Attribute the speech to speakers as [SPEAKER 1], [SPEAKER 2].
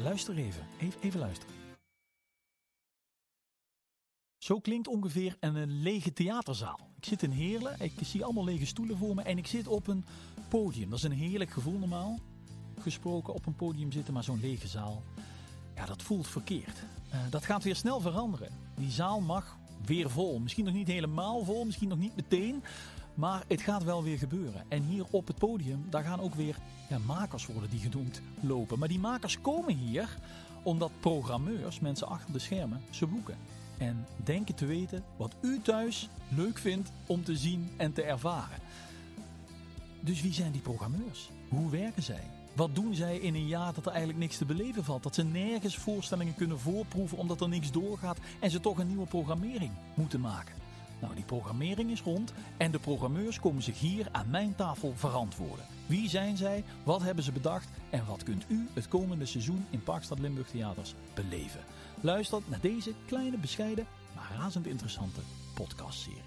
[SPEAKER 1] Luister even. Even, even luisteren. Zo klinkt ongeveer een lege theaterzaal. Ik zit in Heerlen, ik zie allemaal lege stoelen voor me en ik zit op een podium. Dat is een heerlijk gevoel normaal gesproken op een podium zitten, maar zo'n lege zaal. Ja, dat voelt verkeerd. Uh, dat gaat weer snel veranderen. Die zaal mag weer vol. Misschien nog niet helemaal vol, misschien nog niet meteen. Maar het gaat wel weer gebeuren. En hier op het podium, daar gaan ook weer ja, makers worden die genoemd lopen. Maar die makers komen hier omdat programmeurs, mensen achter de schermen, ze boeken. En denken te weten wat u thuis leuk vindt om te zien en te ervaren. Dus wie zijn die programmeurs? Hoe werken zij? Wat doen zij in een jaar dat er eigenlijk niks te beleven valt? Dat ze nergens voorstellingen kunnen voorproeven omdat er niks doorgaat en ze toch een nieuwe programmering moeten maken. Nou, die programmering is rond en de programmeurs komen zich hier aan mijn tafel verantwoorden. Wie zijn zij? Wat hebben ze bedacht? En wat kunt u het komende seizoen in Parkstad Limburg Theaters beleven? Luister naar deze kleine, bescheiden, maar razend interessante podcastserie.